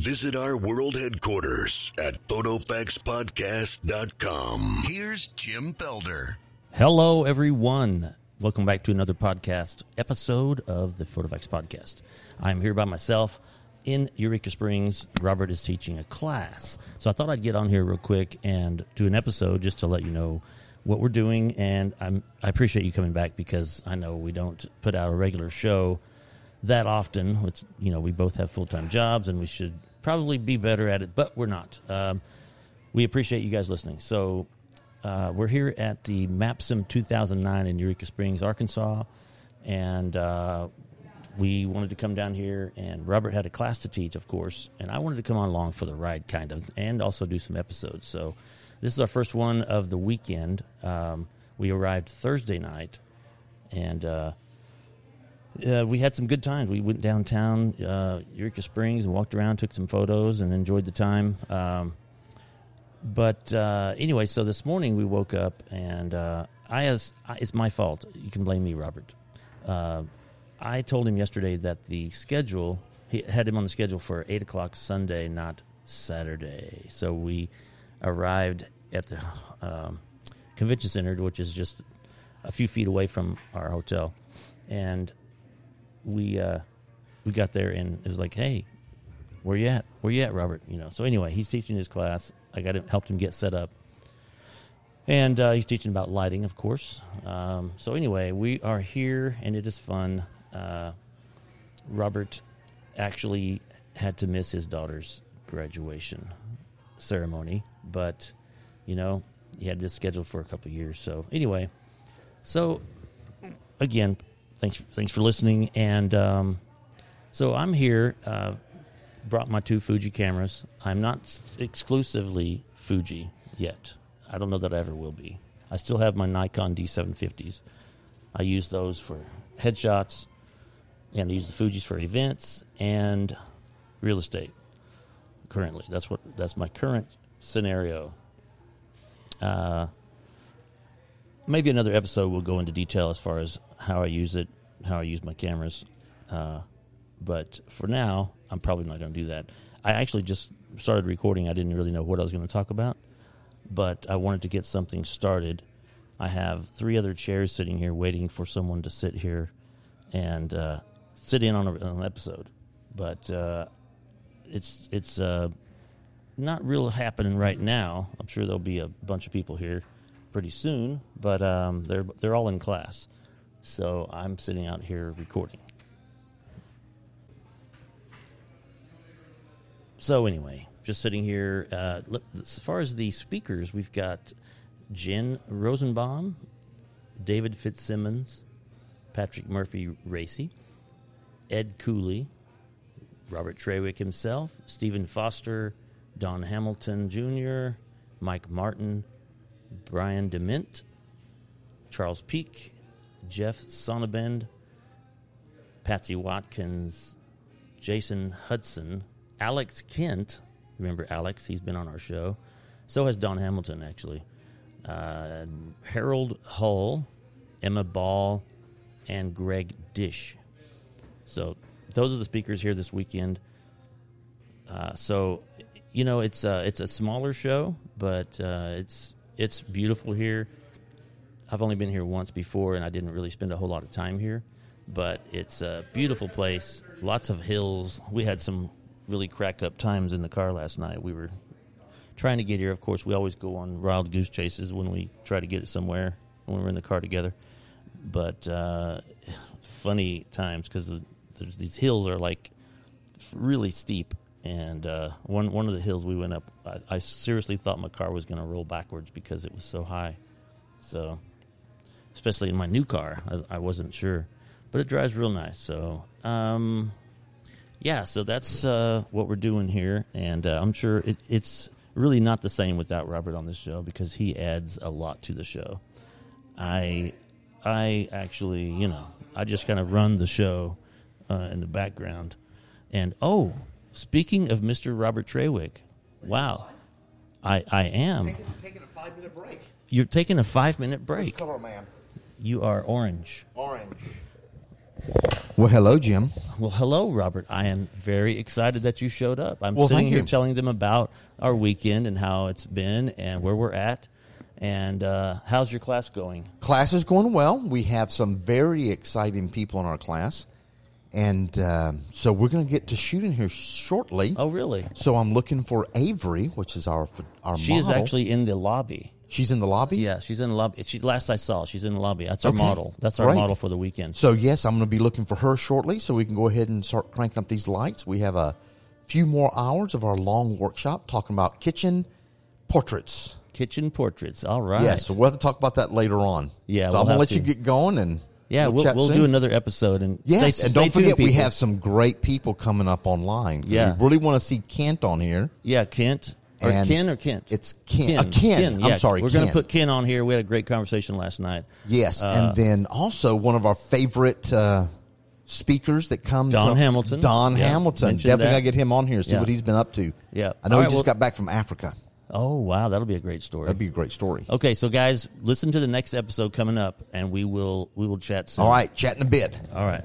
Visit our world headquarters at PhotoFaxPodcast.com. Here's Jim Felder. Hello, everyone. Welcome back to another podcast episode of the Photofax Podcast. I'm here by myself in Eureka Springs. Robert is teaching a class. So I thought I'd get on here real quick and do an episode just to let you know what we're doing. And I'm, I appreciate you coming back because I know we don't put out a regular show that often. It's, you know, we both have full time jobs and we should probably be better at it, but we're not. Um, we appreciate you guys listening. So uh, we're here at the MAPSYM 2009 in Eureka Springs, Arkansas, and uh, we wanted to come down here. And Robert had a class to teach, of course, and I wanted to come on along for the ride, kind of, and also do some episodes. So this is our first one of the weekend. Um, we arrived Thursday night, and uh, uh, we had some good times. We went downtown uh, Eureka Springs and walked around, took some photos, and enjoyed the time. Um, but uh, anyway, so this morning we woke up and uh, I as it's my fault. You can blame me, Robert. Uh, I told him yesterday that the schedule he had him on the schedule for eight o'clock Sunday, not Saturday. So we arrived at the um, convention center, which is just a few feet away from our hotel, and we uh, we got there and it was like, hey, where you at? Where you at, Robert? You know. So anyway, he's teaching his class. I got him, helped him get set up, and uh, he's teaching about lighting, of course. Um, so anyway, we are here, and it is fun. Uh, Robert actually had to miss his daughter's graduation ceremony, but you know he had this scheduled for a couple years. So anyway, so again, thanks thanks for listening, and um, so I'm here. Uh, brought my two Fuji cameras. I'm not exclusively Fuji yet. I don't know that I ever will be. I still have my Nikon D750s. I use those for headshots, and I use the Fuji's for events and real estate. Currently, that's what that's my current scenario. Uh, maybe another episode will go into detail as far as how I use it, how I use my cameras. Uh, but for now, I'm probably not going to do that. I actually just started recording. I didn't really know what I was going to talk about, but I wanted to get something started. I have three other chairs sitting here waiting for someone to sit here and uh, sit in on, a, on, an episode. But uh, it's it's uh, not real happening right now. I'm sure there'll be a bunch of people here pretty soon, but um, they're they're all in class, so I'm sitting out here recording. so anyway, just sitting here. Uh, as far as the speakers, we've got Jen Rosenbaum, David Fitzsimmons, Patrick Murphy Racey, Ed Cooley, Robert Trawick himself, Stephen Foster, Don Hamilton Jr., Mike Martin, Brian Dement, Charles Peak, Jeff Sonnabend, Patsy Watkins, Jason Hudson, Alex Kent. Remember Alex? He's been on our show. So has Don Hamilton, actually. Uh, Harold Hull, Emma Ball, and Greg Dish. So those are the speakers here this weekend. Uh, so you know it's uh, it's a smaller show, but uh, it's it's beautiful here. I've only been here once before, and I didn't really spend a whole lot of time here. But it's a beautiful place, lots of hills. We had some really crack up times in the car last night. We were trying to get here. Of course, we always go on wild goose chases when we try to get it somewhere when we're in the car together. But uh, funny times because these hills are like really steep. And uh, one one of the hills we went up, I, I seriously thought my car was going to roll backwards because it was so high. So, especially in my new car, I, I wasn't sure, but it drives real nice. So, um, yeah, so that's uh, what we're doing here, and uh, I'm sure it, it's really not the same without Robert on the show because he adds a lot to the show. I, I actually, you know, I just kind of run the show uh, in the background, and oh, speaking of Mr. Robert Trawick, wow, I I am taking, taking a five minute break. You're taking a five minute break. Color man, You are orange. orange. Well, hello, Jim. Well, hello, Robert. I am very excited that you showed up. I'm Well, sitting here you. telling them about our weekend and how it's been and where we're at. And uh, how's your class going? Class is going well. We have some very exciting people in our class. And uh, so we're going to get to shooting here shortly. Oh, really? So I'm looking for Avery, which is our our model. She is actually in the lobby. she's in the lobby. Yeah, she's in the lobby. She last I saw, she's in the lobby. That's our Okay. model. That's our Great. model for the weekend. So yes, I'm going to be looking for her shortly, so we can go ahead and start cranking up these lights. We have a few more hours of our long workshop talking about kitchen portraits. Kitchen portraits. All right. Yes, so we'll have to talk about that later on. Yeah, so we'll I'm going to let you get going and Yeah, we'll chat we'll do another episode and Yes, stay, and don't forget tuned, we have some great people coming up online. Yeah. we really want to see Kent on here. yeah Kent or And Ken or Kent. it's Ken. Uh, Ken. I'm yeah. sorry, We're going to put Ken on here. We had a great conversation last night. Yes, Uh, and then also one of our favorite uh, speakers that comes. Don Hamilton. Don Yeah, Hamilton. Definitely got to get him on here. See Yeah. what he's been up to. Yeah. I know All he just well- got back from Africa. Oh wow, that'll be a great story. That'd be a great story. Okay, so guys, listen to the next episode coming up, and we will we will chat soon. All right, chat in a bit. All right.